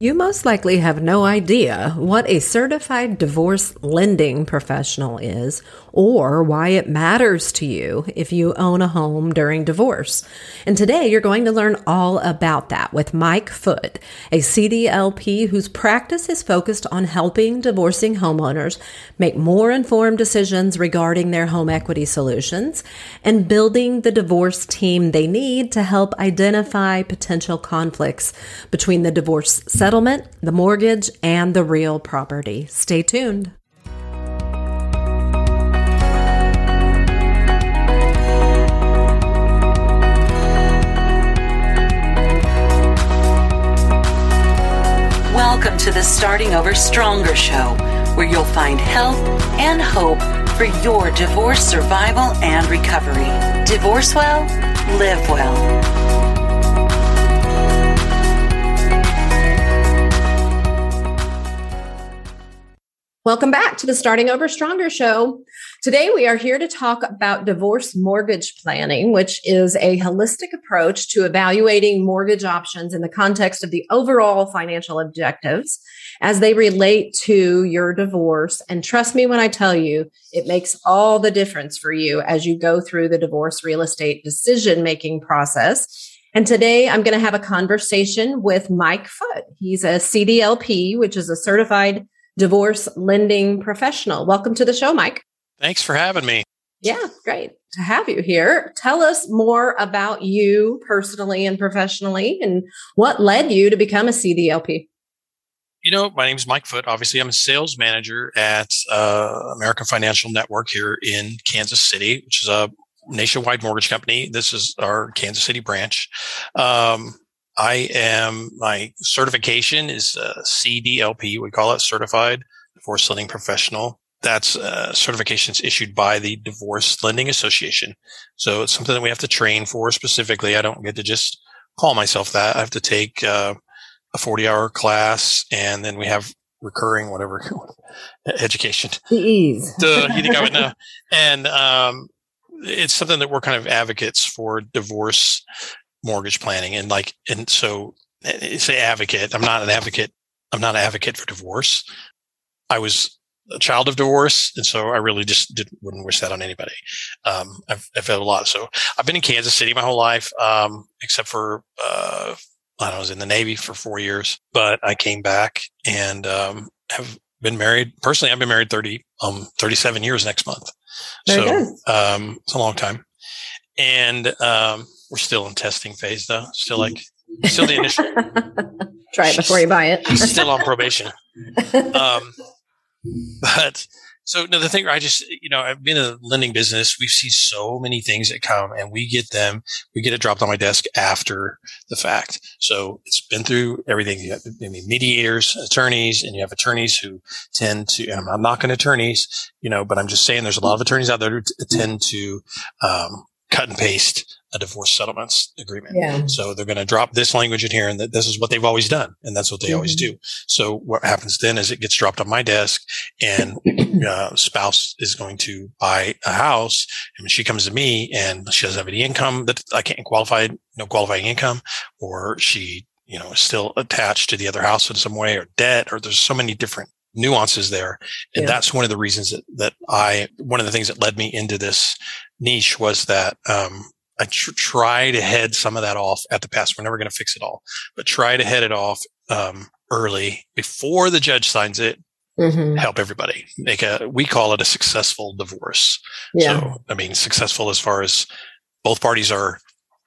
You most likely have no idea what a certified divorce lending professional is or why it matters to you if you own a home during divorce. And today you're going to learn all about that with Mike Foote, a CDLP whose practice is focused on helping divorcing homeowners make more informed decisions regarding their home equity solutions and building the divorce team they need to help identify potential conflicts between the divorce settlement, the mortgage, and the real property. Stay tuned. Welcome to the Starting Over Stronger show, where you'll find help and hope for your divorce survival and recovery. Divorce well, live well. Welcome back to the Starting Over Stronger show. Today we are here to talk about divorce mortgage planning, which is a holistic approach to evaluating mortgage options in the context of the overall financial objectives as they relate to your divorce. And trust me when I tell you, it makes all the difference for you as you go through the divorce real estate decision making process. And today I'm going to have a conversation with Mike Foote. He's a CDLP, which is a certified divorce lending professional. Welcome to the show, Mike. Thanks for having me. Yeah, great to have you here. Tell us more about you personally and professionally and what led you to become a CDLP. You know, my name is Mike Foote. Obviously, I'm a sales manager at uh, American Financial Network here in Kansas City, which is a nationwide mortgage company. This is our Kansas City branch. Um, I am, my certification is a CDLP. We call it Certified Divorce Lending Professional. That's uh, certifications issued by the Divorce Lending Association. So it's something that we have to train for specifically. I don't get to just call myself that. I have to take uh, a 40 hour class and then we have recurring whatever education. The ease. Duh, you think I would know. And um, it's something that we're kind of advocates for divorce mortgage planning and like and so it's an advocate i'm not an advocate i'm not an advocate for divorce. I was a child of divorce and so i really just didn't, wouldn't wish that on anybody. Um, I've, I've had a lot so i've been in kansas city my whole life um, except for uh, i was in the navy for four years but i came back and um, have been married personally i've been married 30 um 37 years next month. Very so um, it's a long time. And um, we're still in testing phase though. Still like still the initial. Try it before you buy it. still on probation. Um, but so no, the thing I just you know I've been in the lending business. We've seen so many things that come, and we get them. We get it dropped on my desk after the fact. So it's been through everything. You have I mean, mediators, attorneys, and you have attorneys who tend to. And I'm not knocking attorneys, you know, but I'm just saying there's a lot of attorneys out there who t- tend to um, cut and paste a divorce settlements agreement. Yeah. So they're going to drop this language in here and that this is what they've always done. And that's what they mm-hmm. always do. So what happens then is it gets dropped on my desk and uh, spouse is going to buy a house and she comes to me and she doesn't have any income that I can't qualify, no qualifying income, or she, you know, is still attached to the other house in some way or debt, or there's so many different nuances there. And yeah. that's one of the reasons that, that I, one of the things that led me into this niche was that, um, I tr- try to head some of that off at the pass. We're never going to fix it all, but try to head it off um, early before the judge signs it. Mm-hmm. Help everybody make a. We call it a successful divorce. Yeah. So I mean, successful as far as both parties are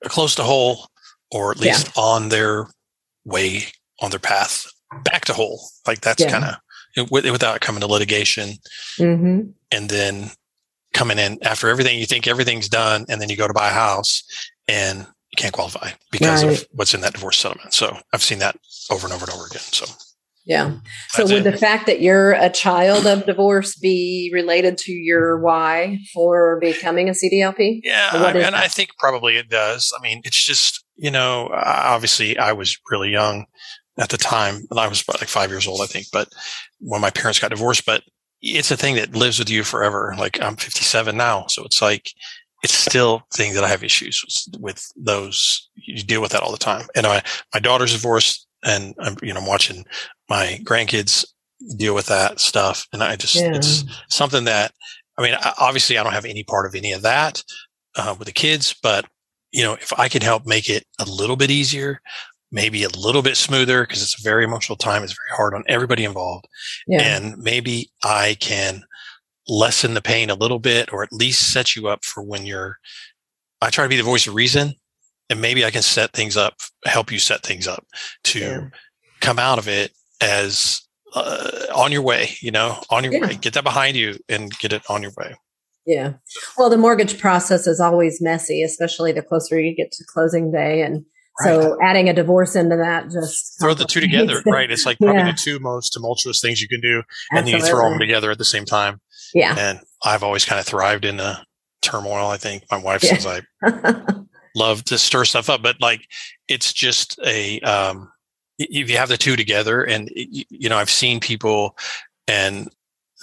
close to whole, or at least yeah. on their way on their path back to whole. Like that's yeah. kind of without coming to litigation, mm-hmm. and then coming in after everything you think everything's done and then you go to buy a house and you can't qualify because right. of what's in that divorce settlement. So i've seen that over and over and over again. So yeah. So would it. the fact that you're a child of divorce be related to your why for becoming a cdlp yeah I, and i think probably it does. I mean it's just you know obviously i was really young at the time and i was like five years old i think but when my parents got divorced but it's a thing that lives with you forever. Like I'm 57 now. So it's like, it's still a thing that I have issues with, with those. You deal with that all the time. And my, my daughter's divorced and I'm, you know, I'm watching my grandkids deal with that stuff. And I just, yeah. it's something that, I mean, obviously I don't have any part of any of that, uh, with the kids, but you know, if I can help make it a little bit easier, maybe a little bit smoother because it's a very emotional time. It's very hard on everybody involved. Yeah. And maybe I can lessen the pain a little bit or at least set you up for when you're, I try to be the voice of reason and maybe I can set things up, help you set things up to yeah. come out of it as uh, on your way, you know, on your yeah. way, get that behind you and get it on your way. Yeah. Well, the mortgage process is always messy, especially the closer you get to closing day. And right. so adding a divorce into that just throw the two together, right? It's like probably yeah. the two most tumultuous things you can do. And Absolutely. then you throw them together at the same time. Yeah. And I've always kind of thrived in the turmoil. I think my wife yeah. says I love to stir stuff up, but like it's just a, um, if you have the two together and you know, I've seen people and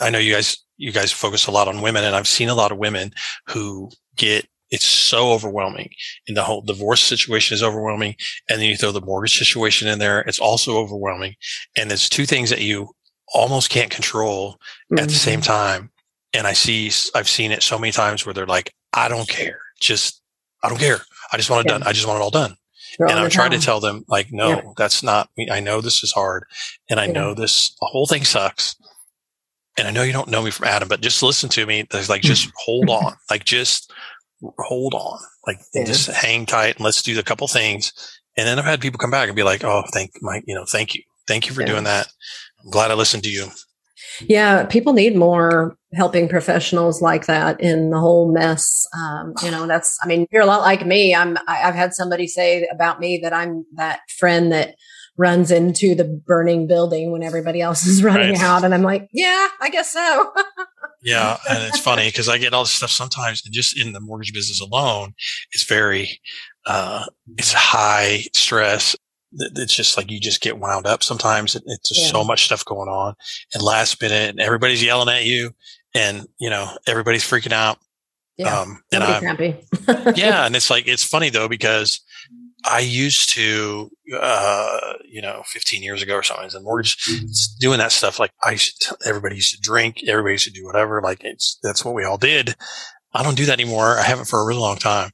I know you guys, you guys focus a lot on women and I've seen a lot of women who get it's so overwhelming and the whole divorce situation is overwhelming. And then you throw the mortgage situation in there. It's also overwhelming. And there's two things that you almost can't control mm-hmm. at the same mm-hmm. time. And I see, I've seen it so many times where they're like, I don't care. Just, I don't care. I just want it yeah. done. I just want it all done. They're and I'm trying to tell them like, no, yeah. that's not me. I know this is hard and I yeah. know this, the whole thing sucks. And I know you don't know me from Adam, but just listen to me. There's like, just hold on, like just hold on, like yeah. just hang tight and let's do a couple things. And then I've had people come back and be like, Oh, thank my, you know, thank you. Thank you for doing that. I'm glad I listened to you. Yeah, people need more helping professionals like that in the whole mess. Um, you know, that's, I mean, you're a lot like me. I'm, I've had somebody say about me that I'm that friend that runs into the burning building when everybody else is running right. out. And I'm like, yeah, I guess so. yeah. And it's funny because I get all this stuff sometimes and just in the mortgage business alone, it's very, uh, it's high stress it's just like you just get wound up sometimes. It's just yeah. so much stuff going on and last minute and everybody's yelling at you and, you know, everybody's freaking out. Yeah. Um, and I'm happy. yeah. And it's like, it's funny though, because I used to, uh, you know, 15 years ago or something, as a mortgage, doing that stuff. Like I used to, everybody used to drink, everybody used to do whatever. Like it's, that's what we all did. I don't do that anymore. I haven't for a really long time.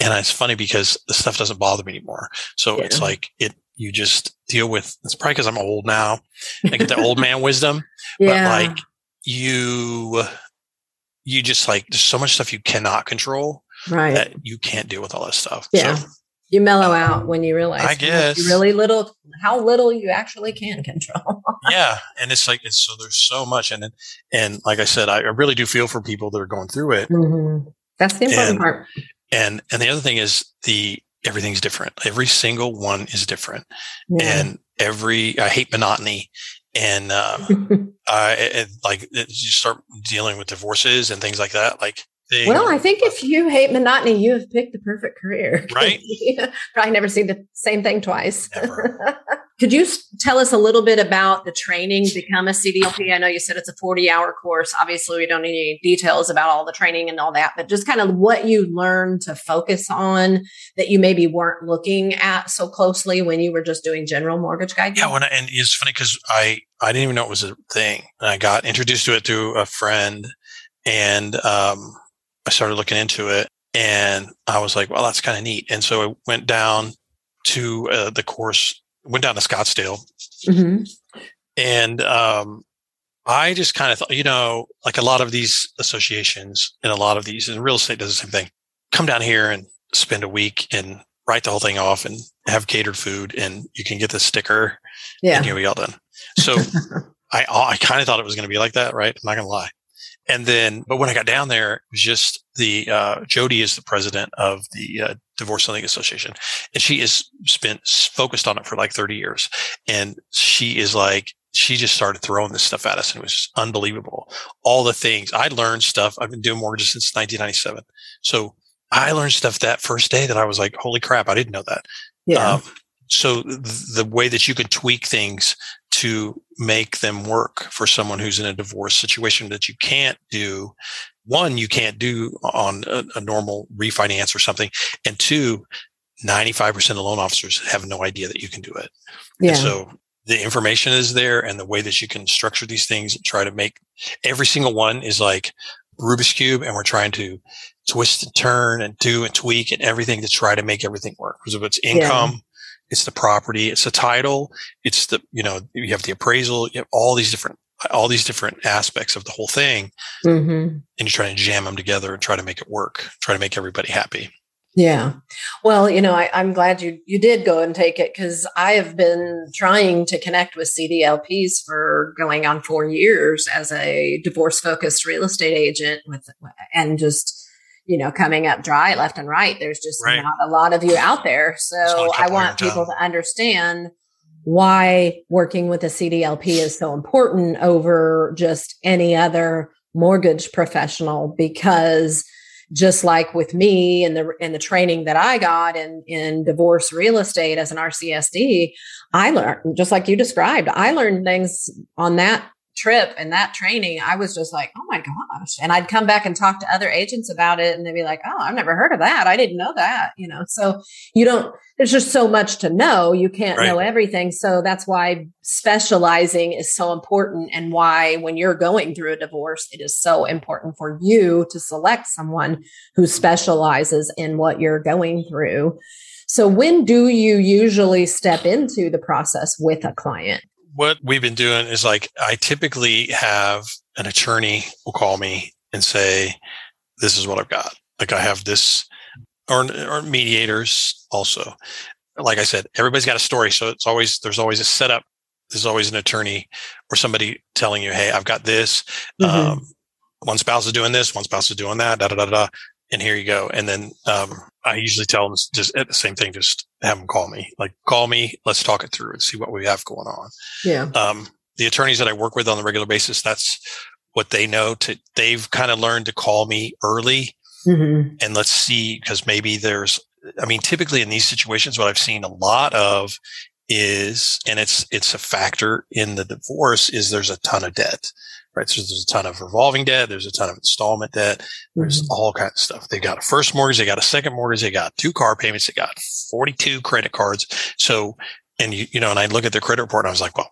And it's funny because the stuff doesn't bother me anymore. So yeah. it's like it, you just deal with it's probably because I'm old now. I get the old man wisdom. Yeah. But like you you just like there's so much stuff you cannot control right. that you can't deal with all this stuff. Yeah. So, you mellow uh, out when you realize I guess really little how little you actually can control. yeah. And it's like it's so there's so much and and like I said, I, I really do feel for people that are going through it. Mm-hmm. That's the important and, part. And and the other thing is the everything's different. Every single one is different. Yeah. And every, I hate monotony. And, um, I, it, like, it, you start dealing with divorces and things like that. Like, they, well, I think if you hate monotony, you have picked the perfect career. Right. probably never see the same thing twice. Could you tell us a little bit about the training to become a CDLP? I know you said it's a 40 hour course. Obviously, we don't need any details about all the training and all that, but just kind of what you learned to focus on that you maybe weren't looking at so closely when you were just doing general mortgage guidance. Yeah. When I, and it's funny because I, I didn't even know it was a thing. And I got introduced to it through a friend and, um, I started looking into it and I was like, well, that's kind of neat. And so I went down to uh, the course went down to Scottsdale, mm-hmm. and um, I just kind of thought, you know, like a lot of these associations and a lot of these, and real estate does the same thing. Come down here and spend a week and write the whole thing off and have catered food, and you can get the sticker. Yeah, and here we all done. So I I kind of thought it was going to be like that, right? I'm not going to lie. And then, but when I got down there, it was just the, uh, Jody is the president of the, uh, Divorce Lending Association. And she has been focused on it for like 30 years. And she is like, she just started throwing this stuff at us and it was just unbelievable. All the things I learned stuff. I've been doing mortgages since 1997. So I learned stuff that first day that I was like, holy crap, I didn't know that. Yeah. Um, so the way that you could tweak things to make them work for someone who's in a divorce situation that you can't do one you can't do on a, a, normal refinance or something and two 95% of loan officers have no idea that you can do it. Yeah. And so the information is there and the way that you can structure these things and try to make every single one is like Rubik's cube and we're trying to twist and turn and do and tweak and everything to try to make everything work. Because if it's income. It's the property, it's the title, it's the, you know, you have the appraisal, you have all these different, all these different aspects of the whole thing. Mm-hmm. And you try to jam them together and try to make it work, try to make everybody happy. Yeah. Well, you know, I, am glad you you did go and take it because I have been trying to connect with CDLPs for going on four years as a divorce focused real estate agent with and just you know coming up dry left and right. There's just right. not a lot of you out there, so I want people to understand why working with a CDLP is so important over just any other mortgage professional because just like with me and the and the training that I got in in divorce real estate as an RCSD, I learned just like you described. I learned things on that trip and that training, I was just like, oh my gosh. And I'd come back and talk to other agents about it and they'd be like, oh, I've never heard of that. I didn't know that, you know. So you don't, there's just so much to know. You can't right. know everything. So that's why specializing is so important and why when you're going through a divorce, it is so important for you to select someone who specializes in what you're going through. So when do you usually step into the process with a client? What we've been doing is like I typically have an attorney will call me and say, "This is what I've got." Like I have this, or, or mediators also. Like I said, everybody's got a story, so it's always there's always a setup. There's always an attorney or somebody telling you, "Hey, I've got this." Mm-hmm. Um, one spouse is doing this, one spouse is doing that. Da da da da and here you go. And then um, I usually tell them just at the same thing, just have them call me. Like, call me, let's talk it through and see what we have going on. Yeah. Um, the attorneys that I work with on a regular basis, that's what they know. To they've kind of learned to call me early, mm-hmm. and let's see because maybe there's. I mean, typically in these situations, what I've seen a lot of is, and it's it's a factor in the divorce, is there's a ton of debt right? So there's a ton of revolving debt. There's a ton of installment debt. There's mm-hmm. all kinds of stuff. They've got a first mortgage. They got a second mortgage. They got two car payments. They got 42 credit cards. So, and you, you know, and I look at their credit report and I was like, well,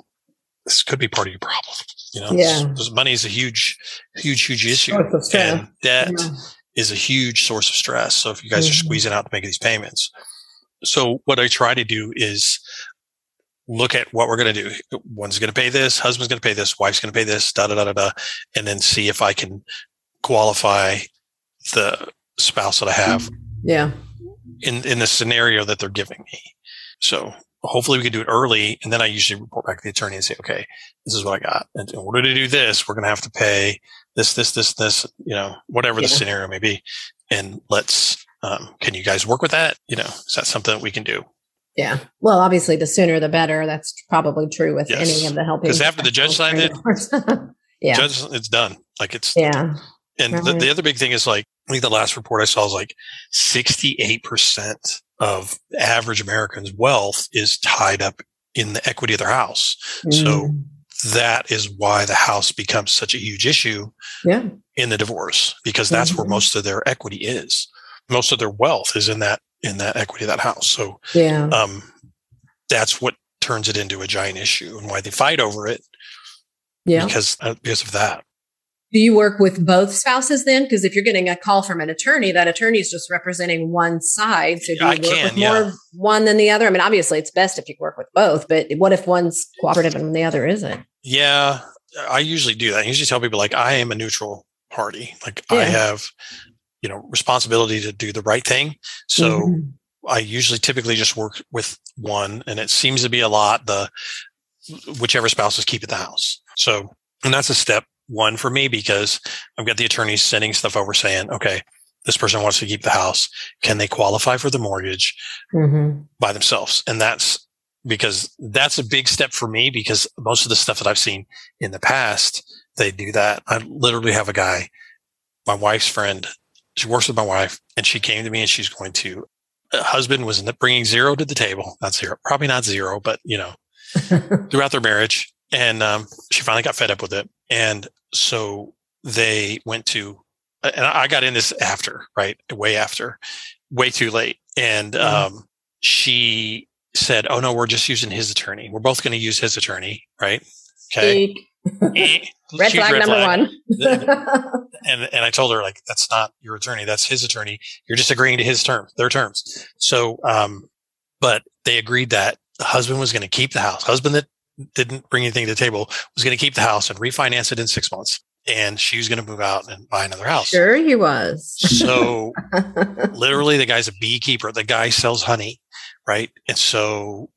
this could be part of your problem. You know, yeah. this, money is a huge, huge, huge issue. And debt yeah. is a huge source of stress. So if you guys mm-hmm. are squeezing out to make these payments. So what I try to do is look at what we're going to do. One's going to pay this, husband's going to pay this, wife's going to pay this, da da da da da, and then see if I can qualify the spouse that I have. Yeah. In in the scenario that they're giving me. So hopefully we can do it early, and then I usually report back to the attorney and say, okay, this is what I got. And in order to do this, we're going to have to pay this, this, this, this, you know, whatever yeah. the scenario may be. And let's, um, can you guys work with that? You know, is that something that we can do? Yeah. Well, obviously, the sooner the better. That's probably true with yes. any of the helping. Because after the judge signed it, yeah, judge, it's done. Like it's yeah. And right. the, the other big thing is like I think the last report I saw is like sixty eight percent of average Americans' wealth is tied up in the equity of their house. Mm. So that is why the house becomes such a huge issue yeah. in the divorce because that's mm-hmm. where most of their equity is. Most of their wealth is in that in that equity of that house. So yeah, um, that's what turns it into a giant issue and why they fight over it. Yeah, because uh, because of that. Do you work with both spouses then? Because if you're getting a call from an attorney, that attorney is just representing one side. So do you I work can, with more one than the other? I mean, obviously it's best if you work with both, but what if one's cooperative and the other isn't? Yeah, I usually do that. I usually tell people like I am a neutral party. Like yeah. I have you know, responsibility to do the right thing. So mm-hmm. I usually typically just work with one and it seems to be a lot the whichever spouse is keeping the house. So, and that's a step one for me because I've got the attorneys sending stuff over saying, okay, this person wants to keep the house. Can they qualify for the mortgage mm-hmm. by themselves? And that's because that's a big step for me because most of the stuff that I've seen in the past, they do that. I literally have a guy, my wife's friend she works with my wife and she came to me and she's going to husband was bringing zero to the table not zero probably not zero but you know throughout their marriage and um, she finally got fed up with it and so they went to and i got in this after right way after way too late and mm-hmm. um, she said, "Oh no, we're just using his attorney. We're both going to use his attorney, right?" Okay. Red flag red number flag. one. and and I told her like that's not your attorney, that's his attorney. You're just agreeing to his terms, their terms. So, um, but they agreed that the husband was going to keep the house. Husband that didn't bring anything to the table was going to keep the house and refinance it in six months. And she was going to move out and buy another house. Sure, he was. so, literally, the guy's a beekeeper. The guy sells honey, right? And so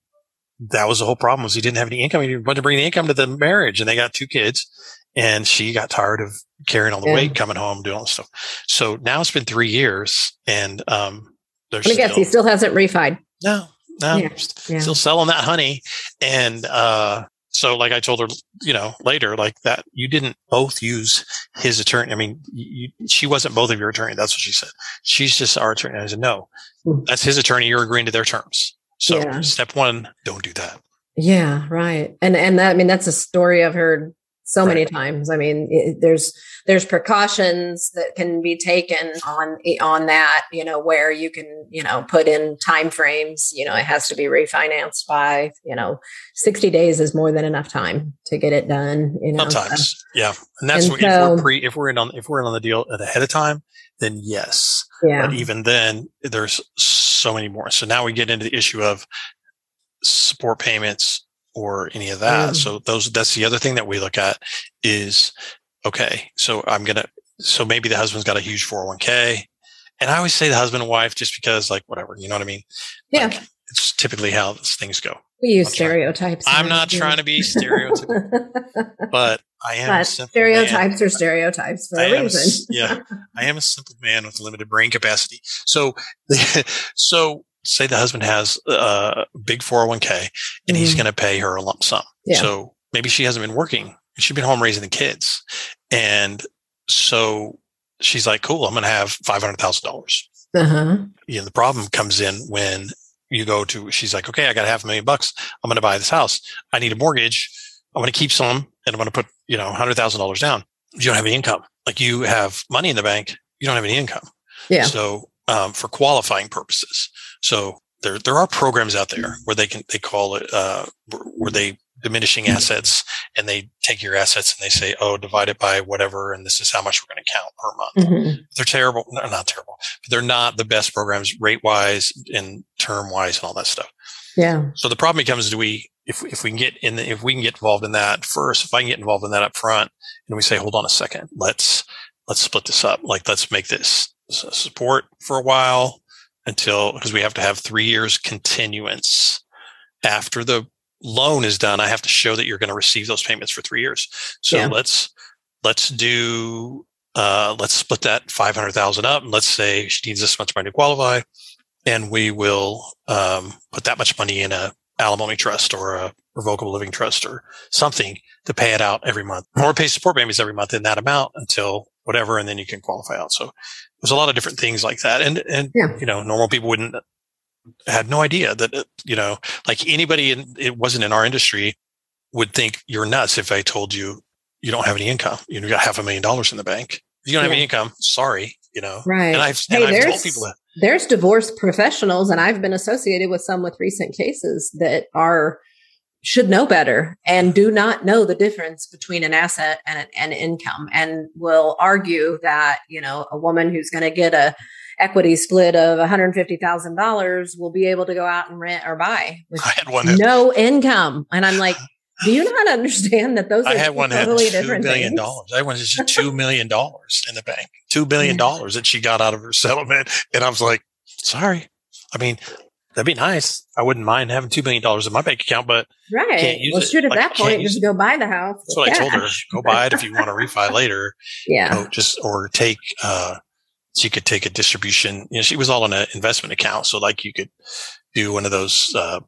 that was the whole problem was he didn't have any income. He wanted to bring the income to the marriage and they got two kids and she got tired of carrying all the yeah. weight coming home, doing all this stuff. So now it's been three years and, um, there's, I guess he still hasn't refied. No, no, yeah. Yeah. still selling that honey. And, uh, so like I told her, you know, later, like that, you didn't both use his attorney. I mean, you, she wasn't both of your attorney. That's what she said. She's just our attorney. I said, no, hmm. that's his attorney. You're agreeing to their terms. So yeah. step one, don't do that. Yeah, right. And and that I mean that's a story I've heard so right. many times. I mean, it, there's there's precautions that can be taken on on that. You know, where you can you know put in time frames. You know, it has to be refinanced by you know sixty days is more than enough time to get it done. You know, sometimes, so, yeah, and that's and what, so, if we're pre if we're in on if we're in on the deal ahead of time, then yes. Yeah. But even then, there's so many more. So now we get into the issue of support payments or any of that. Mm. So those, that's the other thing that we look at is, okay, so I'm to, so maybe the husband's got a huge 401k. And I always say the husband and wife just because like whatever, you know what I mean? Yeah. Like, it's typically how things go. We use I'm stereotypes. Trying, I'm not trying to be stereotypical, but I am stereotypes man. are stereotypes for I a reason. yeah, I am a simple man with limited brain capacity. So, so say the husband has a big 401k and mm-hmm. he's going to pay her a lump sum. Yeah. So maybe she hasn't been working. She's been home raising the kids. And so she's like, cool, I'm going to have $500,000. Uh-huh. You know, the problem comes in when you go to, she's like, okay, I got half a million bucks. I'm going to buy this house. I need a mortgage. I'm going to keep some and I'm going to put, you know, hundred thousand dollars down. You don't have any income. Like you have money in the bank. You don't have any income. Yeah. So, um, for qualifying purposes. So there, there are programs out there where they can, they call it, uh, where they diminishing assets and they take your assets and they say, oh, divide it by whatever. And this is how much we're going to count per month. Mm-hmm. They're terrible. No, not terrible, but they're not the best programs rate wise and term wise and all that stuff. Yeah. So the problem becomes, do we, if, if we can get in, the, if we can get involved in that first, if I can get involved in that up front and we say, hold on a second, let's, let's split this up. Like, let's make this support for a while until, because we have to have three years continuance after the loan is done, I have to show that you're going to receive those payments for three years. So yeah. let's let's do uh, let's split that five hundred thousand up, and let's say she needs this much money to qualify, and we will um, put that much money in a alimony trust or a revocable living trust or something to pay it out every month, or pay support payments every month in that amount until whatever, and then you can qualify out. So there's a lot of different things like that, and and yeah. you know normal people wouldn't had no idea that, uh, you know, like anybody in, it wasn't in our industry would think you're nuts if I told you you don't have any income. You got half a million dollars in the bank. If you don't yeah. have any income, sorry, you know. Right. And I've, hey, and I've told people that. There's divorce professionals, and I've been associated with some with recent cases that are should know better and do not know the difference between an asset and an income and will argue that you know a woman who's going to get a equity split of $150,000 will be able to go out and rent or buy with no income. And I'm like, do you not understand that those I had one totally had $2 million. Dollars. I went just $2 million in the bank, $2 billion that she got out of her settlement. And I was like, sorry. I mean, that'd be nice. I wouldn't mind having $2 million in my bank account, but right. well, shoot, at like, that point, just go buy the house. That's what cash. I told her. Go buy it if you want to refi later. Yeah. You know, just, or take, uh, she could take a distribution. You know, she was all in an investment account. So like you could do one of those, uh,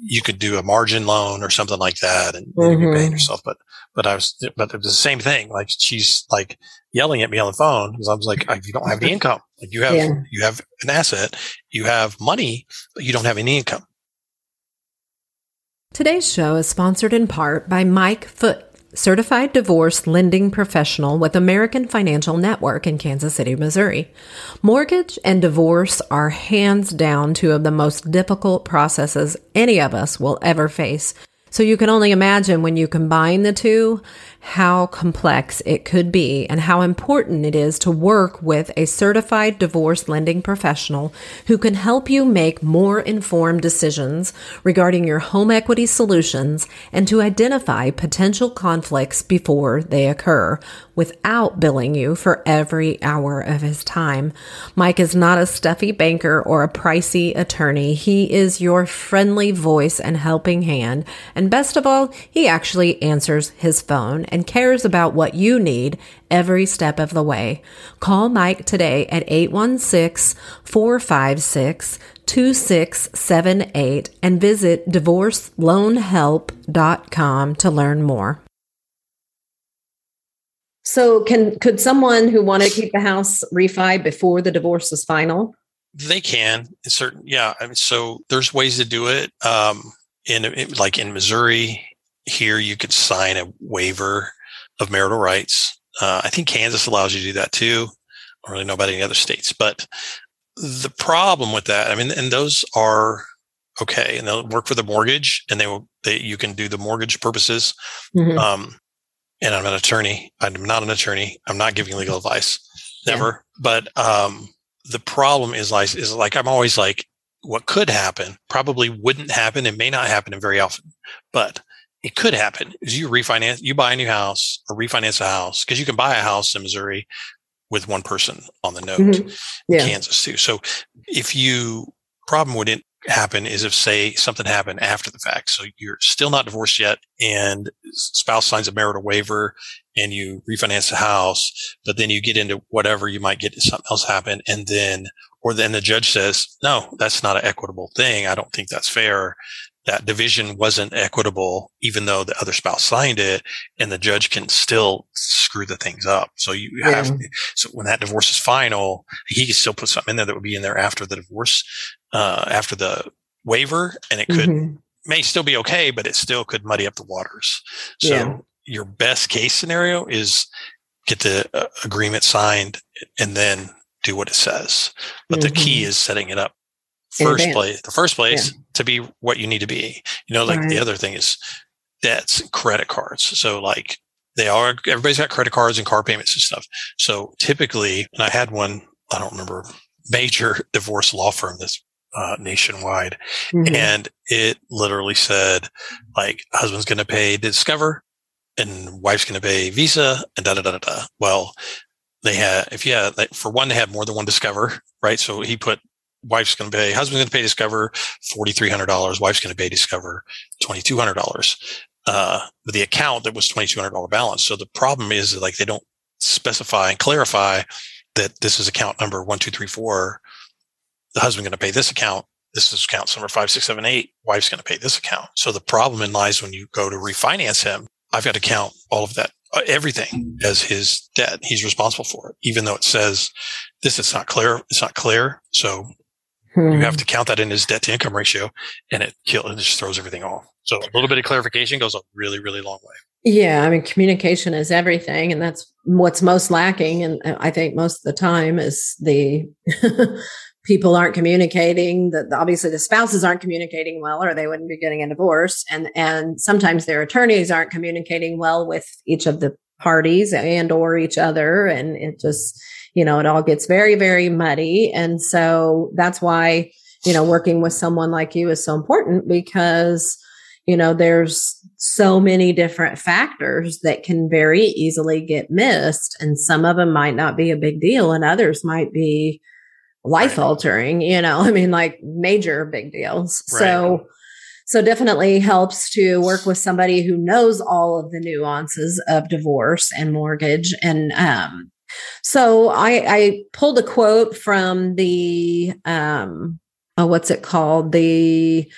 you could do a margin loan or something like that and mm-hmm. you're paying yourself. But, but I was, but it was the same thing. Like she's like yelling at me on the phone because I was like, you don't have any income. Like you have, yeah. you have an asset, you have money, but you don't have any income. Today's show is sponsored in part by Mike Foote certified divorce lending professional with American Financial Network in Kansas City, Missouri. Mortgage and divorce are hands down two of the most difficult processes any of us will ever face. So you can only imagine when you combine the two how complex it could be and how important it is to work with a certified divorce lending professional who can help you make more informed decisions regarding your home equity solutions and to identify potential conflicts before they occur without billing you for every hour of his time. Mike is not a stuffy banker or a pricey attorney. He is your friendly voice and helping hand. And best of all, he actually answers his phone and cares about what you need every step of the way. Call Mike today at 816 456 2678 and visit divorceloanhelp.com to learn more. So, can could someone who wanted to keep the house refi before the divorce is final? They can, certain, yeah. I mean, so there's ways to do it. Um, in like in Missouri, here you could sign a waiver of marital rights. Uh, I think Kansas allows you to do that too. I don't really know about any other states, but the problem with that, I mean, and those are okay, and they'll work for the mortgage, and they will. They you can do the mortgage purposes. Mm-hmm. Um, and I'm an attorney. I'm not an attorney. I'm not giving legal advice. Never. Yeah. But um, the problem is like is like I'm always like, what could happen probably wouldn't happen. It may not happen very often, but it could happen is you refinance, you buy a new house or refinance a house because you can buy a house in Missouri with one person on the note, mm-hmm. yeah. Kansas too. So if you problem wouldn't happen is if say something happened after the fact. So you're still not divorced yet and spouse signs a marital waiver and you refinance the house, but then you get into whatever you might get something else happen. And then, or then the judge says, no, that's not an equitable thing. I don't think that's fair that division wasn't equitable, even though the other spouse signed it, and the judge can still screw the things up. So you have, so when that divorce is final, he can still put something in there that would be in there after the divorce, uh, after the waiver, and it could, mm-hmm. may still be okay, but it still could muddy up the waters. So yeah. your best case scenario is get the uh, agreement signed and then do what it says. But mm-hmm. the key mm-hmm. is setting it up first place, the first place yeah. to be what you need to be. You know, like right. the other thing is debts credit cards. So like they are, everybody's got credit cards and car payments and stuff. So typically, and I had one, I don't remember, major divorce law firm that's uh, nationwide. Mm-hmm. And it literally said like husband's going to pay Discover and wife's going to pay Visa and da da da da. Well, they had, if you had, like, for one, they had more than one Discover, right? So he put wife's going to pay, husband's going to pay Discover $4,300. Wife's going to pay Discover $2,200. Uh, the account that was $2,200 balance. So the problem is like they don't specify and clarify that this is account number one, two, three, four. The husband going to pay this account. This is account number five, six, seven, eight. Wife's going to pay this account. So the problem in lies when you go to refinance him. I've got to count all of that, uh, everything as his debt. He's responsible for it, even though it says this. It's not clear. It's not clear. So Hmm. You have to count that in his debt to income ratio and it kill it just throws everything off. So a little bit of clarification goes a really, really long way. Yeah. I mean, communication is everything. And that's what's most lacking. And I think most of the time is the people aren't communicating that obviously the spouses aren't communicating well or they wouldn't be getting a divorce. And, and sometimes their attorneys aren't communicating well with each of the parties and or each other. And it just, you know, it all gets very, very muddy. And so that's why, you know, working with someone like you is so important because, you know, there's so many different factors that can very easily get missed. And some of them might not be a big deal and others might be life altering, you know, I mean, like major big deals. Right. So, so definitely helps to work with somebody who knows all of the nuances of divorce and mortgage and um, so I, I pulled a quote from the um, oh, what's it called? The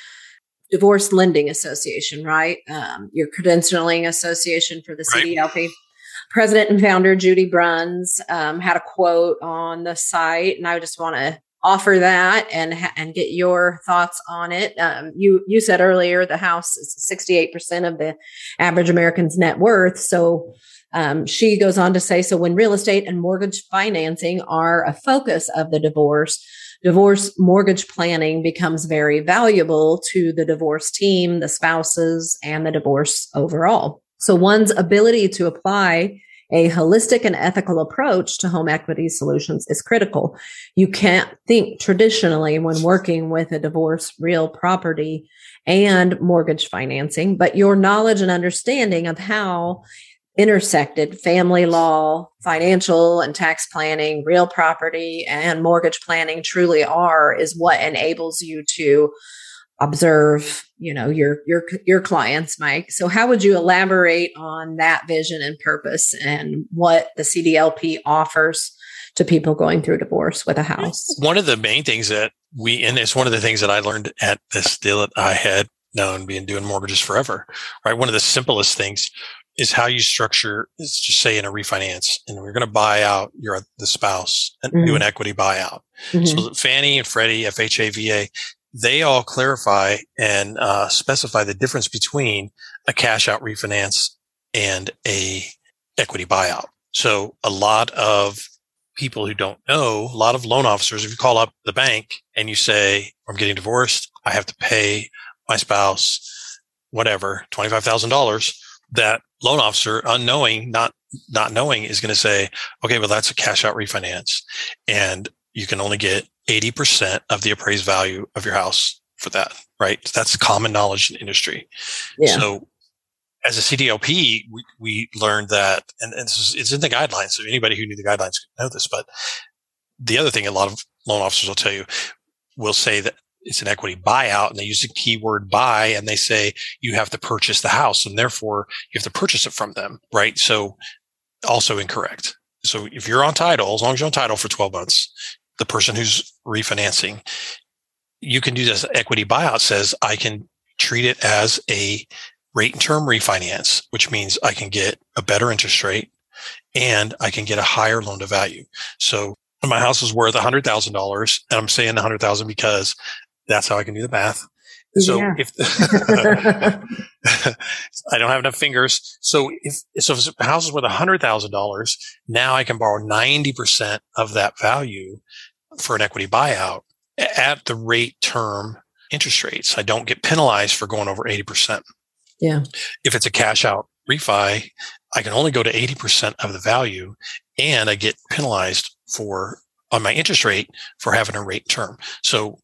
Divorce Lending Association, right? Um, your credentialing association for the CDLP. Right. President and founder Judy Bruns um, had a quote on the site, and I just want to offer that and and get your thoughts on it. Um, you you said earlier the house is sixty eight percent of the average American's net worth. So um, she goes on to say, so when real estate and mortgage financing are a focus of the divorce, divorce mortgage planning becomes very valuable to the divorce team, the spouses, and the divorce overall. So one's ability to apply a holistic and ethical approach to home equity solutions is critical. You can't think traditionally when working with a divorce, real property, and mortgage financing, but your knowledge and understanding of how intersected family law, financial and tax planning, real property, and mortgage planning truly are is what enables you to observe you know your your your clients mike so how would you elaborate on that vision and purpose and what the cdlp offers to people going through divorce with a house one of the main things that we and it's one of the things that i learned at this deal that i had known being doing mortgages forever right one of the simplest things is how you structure is just say in a refinance and we're going to buy out your the spouse and mm-hmm. do an equity buyout mm-hmm. so fannie and freddie fha va they all clarify and uh, specify the difference between a cash out refinance and a equity buyout. So a lot of people who don't know, a lot of loan officers, if you call up the bank and you say, I'm getting divorced, I have to pay my spouse, whatever, $25,000, that loan officer unknowing, not, not knowing is going to say, okay, well, that's a cash out refinance and you can only get 80% of the appraised value of your house for that, right? That's common knowledge in industry. Yeah. So as a CDLP, we, we learned that, and, and is, it's in the guidelines. So anybody who knew the guidelines could know this. But the other thing a lot of loan officers will tell you will say that it's an equity buyout and they use the keyword buy and they say you have to purchase the house and therefore you have to purchase it from them, right? So also incorrect. So if you're on title, as long as you're on title for 12 months, the person who's refinancing, you can do this equity buyout says I can treat it as a rate and term refinance, which means I can get a better interest rate and I can get a higher loan to value. So my house is worth $100,000 and I'm saying 100,000 because that's how I can do the math. So yeah. if I don't have enough fingers, so if so, if a house is worth hundred thousand dollars, now I can borrow ninety percent of that value for an equity buyout at the rate term interest rates. I don't get penalized for going over 80%. Yeah. If it's a cash out refi, I can only go to 80% of the value and I get penalized for on my interest rate for having a rate term. So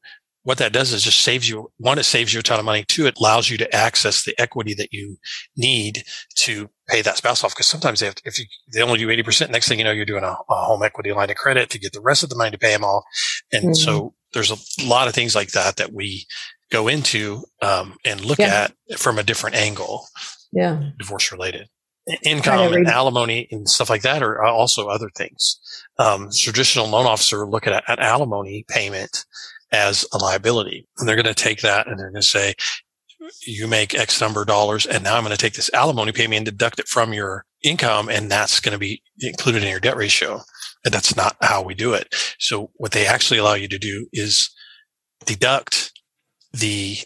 what that does is just saves you one, it saves you a ton of money. Two, it allows you to access the equity that you need to pay that spouse off. Cause sometimes they have to, if you, they only do 80%, next thing you know, you're doing a, a, home equity line of credit to get the rest of the money to pay them off. And mm-hmm. so there's a lot of things like that that we go into, um, and look yeah. at from a different angle. Yeah. Divorce related income and alimony and stuff like that are also other things. Um, traditional loan officer look at, at alimony payment as a liability. And they're going to take that and they're going to say, you make X number of dollars and now I'm going to take this alimony payment and deduct it from your income. And that's going to be included in your debt ratio. And that's not how we do it. So what they actually allow you to do is deduct the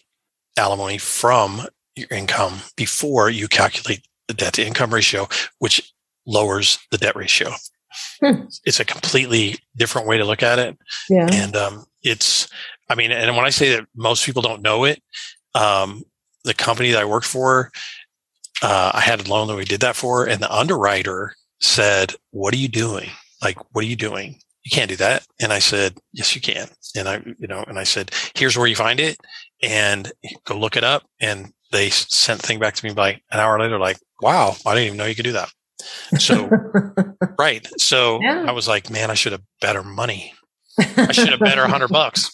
alimony from your income before you calculate the debt to income ratio, which lowers the debt ratio. Hmm. It's a completely different way to look at it. Yeah. And um, it's, I mean, and when I say that most people don't know it, um, the company that I worked for, uh, I had a loan that we did that for, and the underwriter said, "What are you doing? Like, what are you doing? You can't do that." And I said, "Yes, you can." And I, you know, and I said, "Here's where you find it, and go look it up." And they sent the thing back to me by an hour later, like, "Wow, I didn't even know you could do that." So, right. So yeah. I was like, man, I should have better money. I should have better hundred bucks.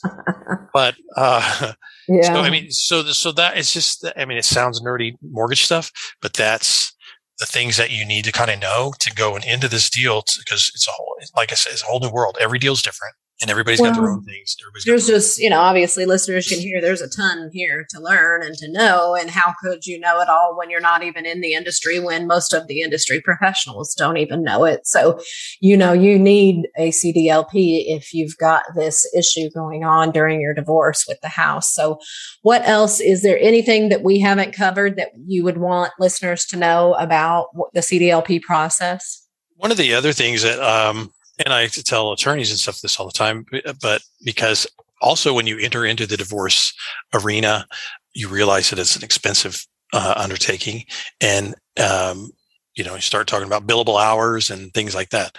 But, uh, yeah. so I mean, so, so that it's just, I mean, it sounds nerdy mortgage stuff, but that's the things that you need to kind of know to go into this deal because it's a whole, like I said, it's a whole new world. Every deal is different. And everybody's well, got their own things. Everybody's there's just, you know, obviously listeners can hear there's a ton here to learn and to know. And how could you know it all when you're not even in the industry, when most of the industry professionals don't even know it? So, you know, you need a CDLP if you've got this issue going on during your divorce with the house. So, what else is there anything that we haven't covered that you would want listeners to know about the CDLP process? One of the other things that um, and I tell attorneys and stuff this all the time, but because also when you enter into the divorce arena, you realize that it's an expensive uh, undertaking, and um, you know you start talking about billable hours and things like that.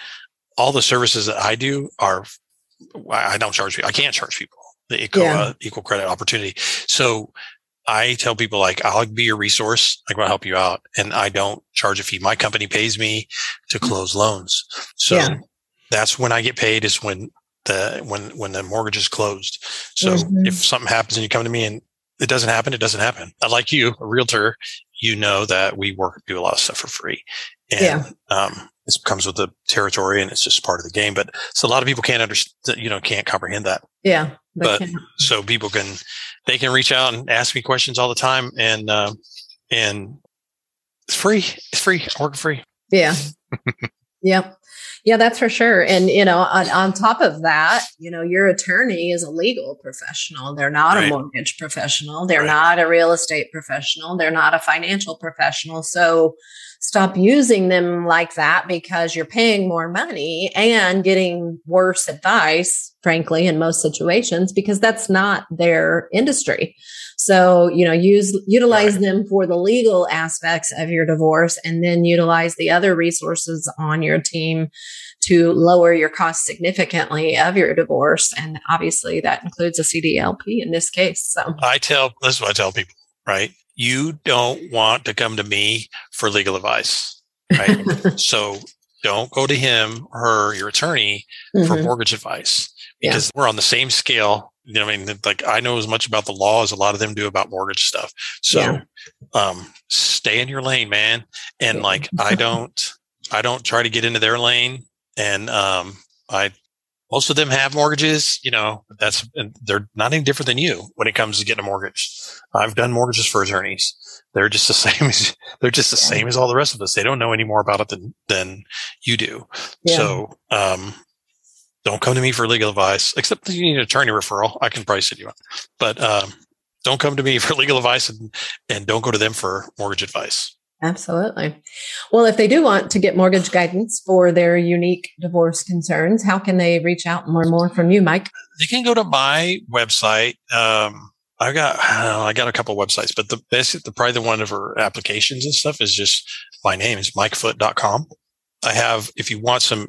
All the services that I do are I don't charge people. I can't charge people the equal, yeah. uh, equal credit opportunity. So I tell people like I'll be your resource. I to help you out, and I don't charge a fee. My company pays me to mm. close loans. So yeah that's when I get paid is when the when when the mortgage is closed. So mm-hmm. if something happens and you come to me and it doesn't happen, it doesn't happen. I like you, a realtor, you know that we work do a lot of stuff for free, and yeah. um, it comes with the territory and it's just part of the game. But so a lot of people can't understand, you know, can't comprehend that. Yeah, but can. so people can they can reach out and ask me questions all the time, and uh, and it's free. It's free. I work free. Yeah. yep. Yeah, that's for sure. And, you know, on, on top of that, you know, your attorney is a legal professional. They're not right. a mortgage professional. They're right. not a real estate professional. They're not a financial professional. So stop using them like that because you're paying more money and getting worse advice, frankly, in most situations, because that's not their industry. So, you know, use, utilize right. them for the legal aspects of your divorce and then utilize the other resources on your team to lower your costs significantly of your divorce. And obviously that includes a CDLP in this case. So I tell, this is what I tell people, right? You don't want to come to me for legal advice, right? so don't go to him or her, your attorney mm-hmm. for mortgage advice because yeah. we're on the same scale you know, I mean, like I know as much about the law as a lot of them do about mortgage stuff. So, yeah. um, stay in your lane, man. And like, I don't, I don't try to get into their lane. And, um, I, most of them have mortgages, you know, that's, they're not any different than you when it comes to getting a mortgage. I've done mortgages for attorneys. They're just the same as, they're just the same as all the rest of us. They don't know any more about it than, than you do. Yeah. So, um, don't come to me for legal advice, except if you need an attorney referral. I can price it you want, but um, don't come to me for legal advice and, and don't go to them for mortgage advice. Absolutely. Well, if they do want to get mortgage guidance for their unique divorce concerns, how can they reach out and learn more from you, Mike? They can go to my website. Um, I got I, I got a couple websites, but the best, the probably the one of our applications and stuff is just my name is mikefoote.com. I have, if you want some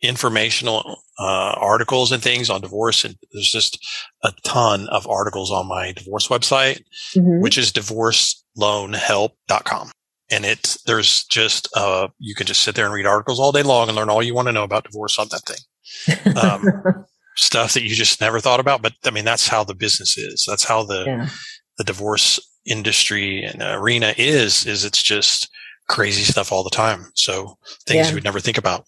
informational uh, articles and things on divorce. And there's just a ton of articles on my divorce website, mm-hmm. which is divorceloanhelp.com. And it, there's just, uh, you can just sit there and read articles all day long and learn all you want to know about divorce on that thing. Um, stuff that you just never thought about. But I mean, that's how the business is. That's how the, yeah. the divorce industry and arena is, is it's just crazy stuff all the time. So things yeah. you would never think about.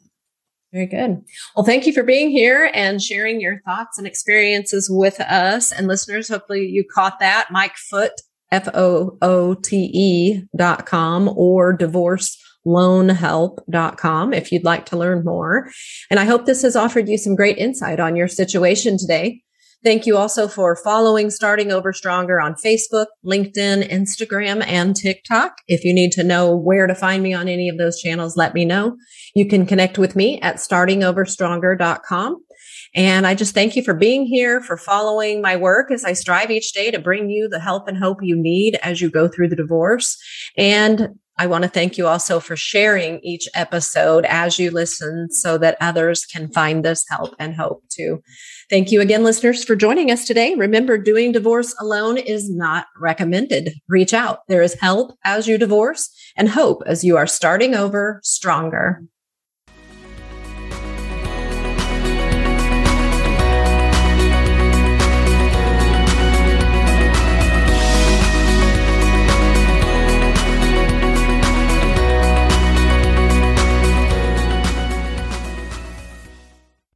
Very good. Well, thank you for being here and sharing your thoughts and experiences with us and listeners. Hopefully you caught that. Mike Foote, F O O T E dot com or divorceloanhelp.com if you'd like to learn more. And I hope this has offered you some great insight on your situation today. Thank you also for following Starting Over Stronger on Facebook, LinkedIn, Instagram, and TikTok. If you need to know where to find me on any of those channels, let me know. You can connect with me at startingoverstronger.com. And I just thank you for being here, for following my work as I strive each day to bring you the help and hope you need as you go through the divorce. And I want to thank you also for sharing each episode as you listen so that others can find this help and hope too. Thank you again, listeners, for joining us today. Remember, doing divorce alone is not recommended. Reach out. There is help as you divorce and hope as you are starting over stronger.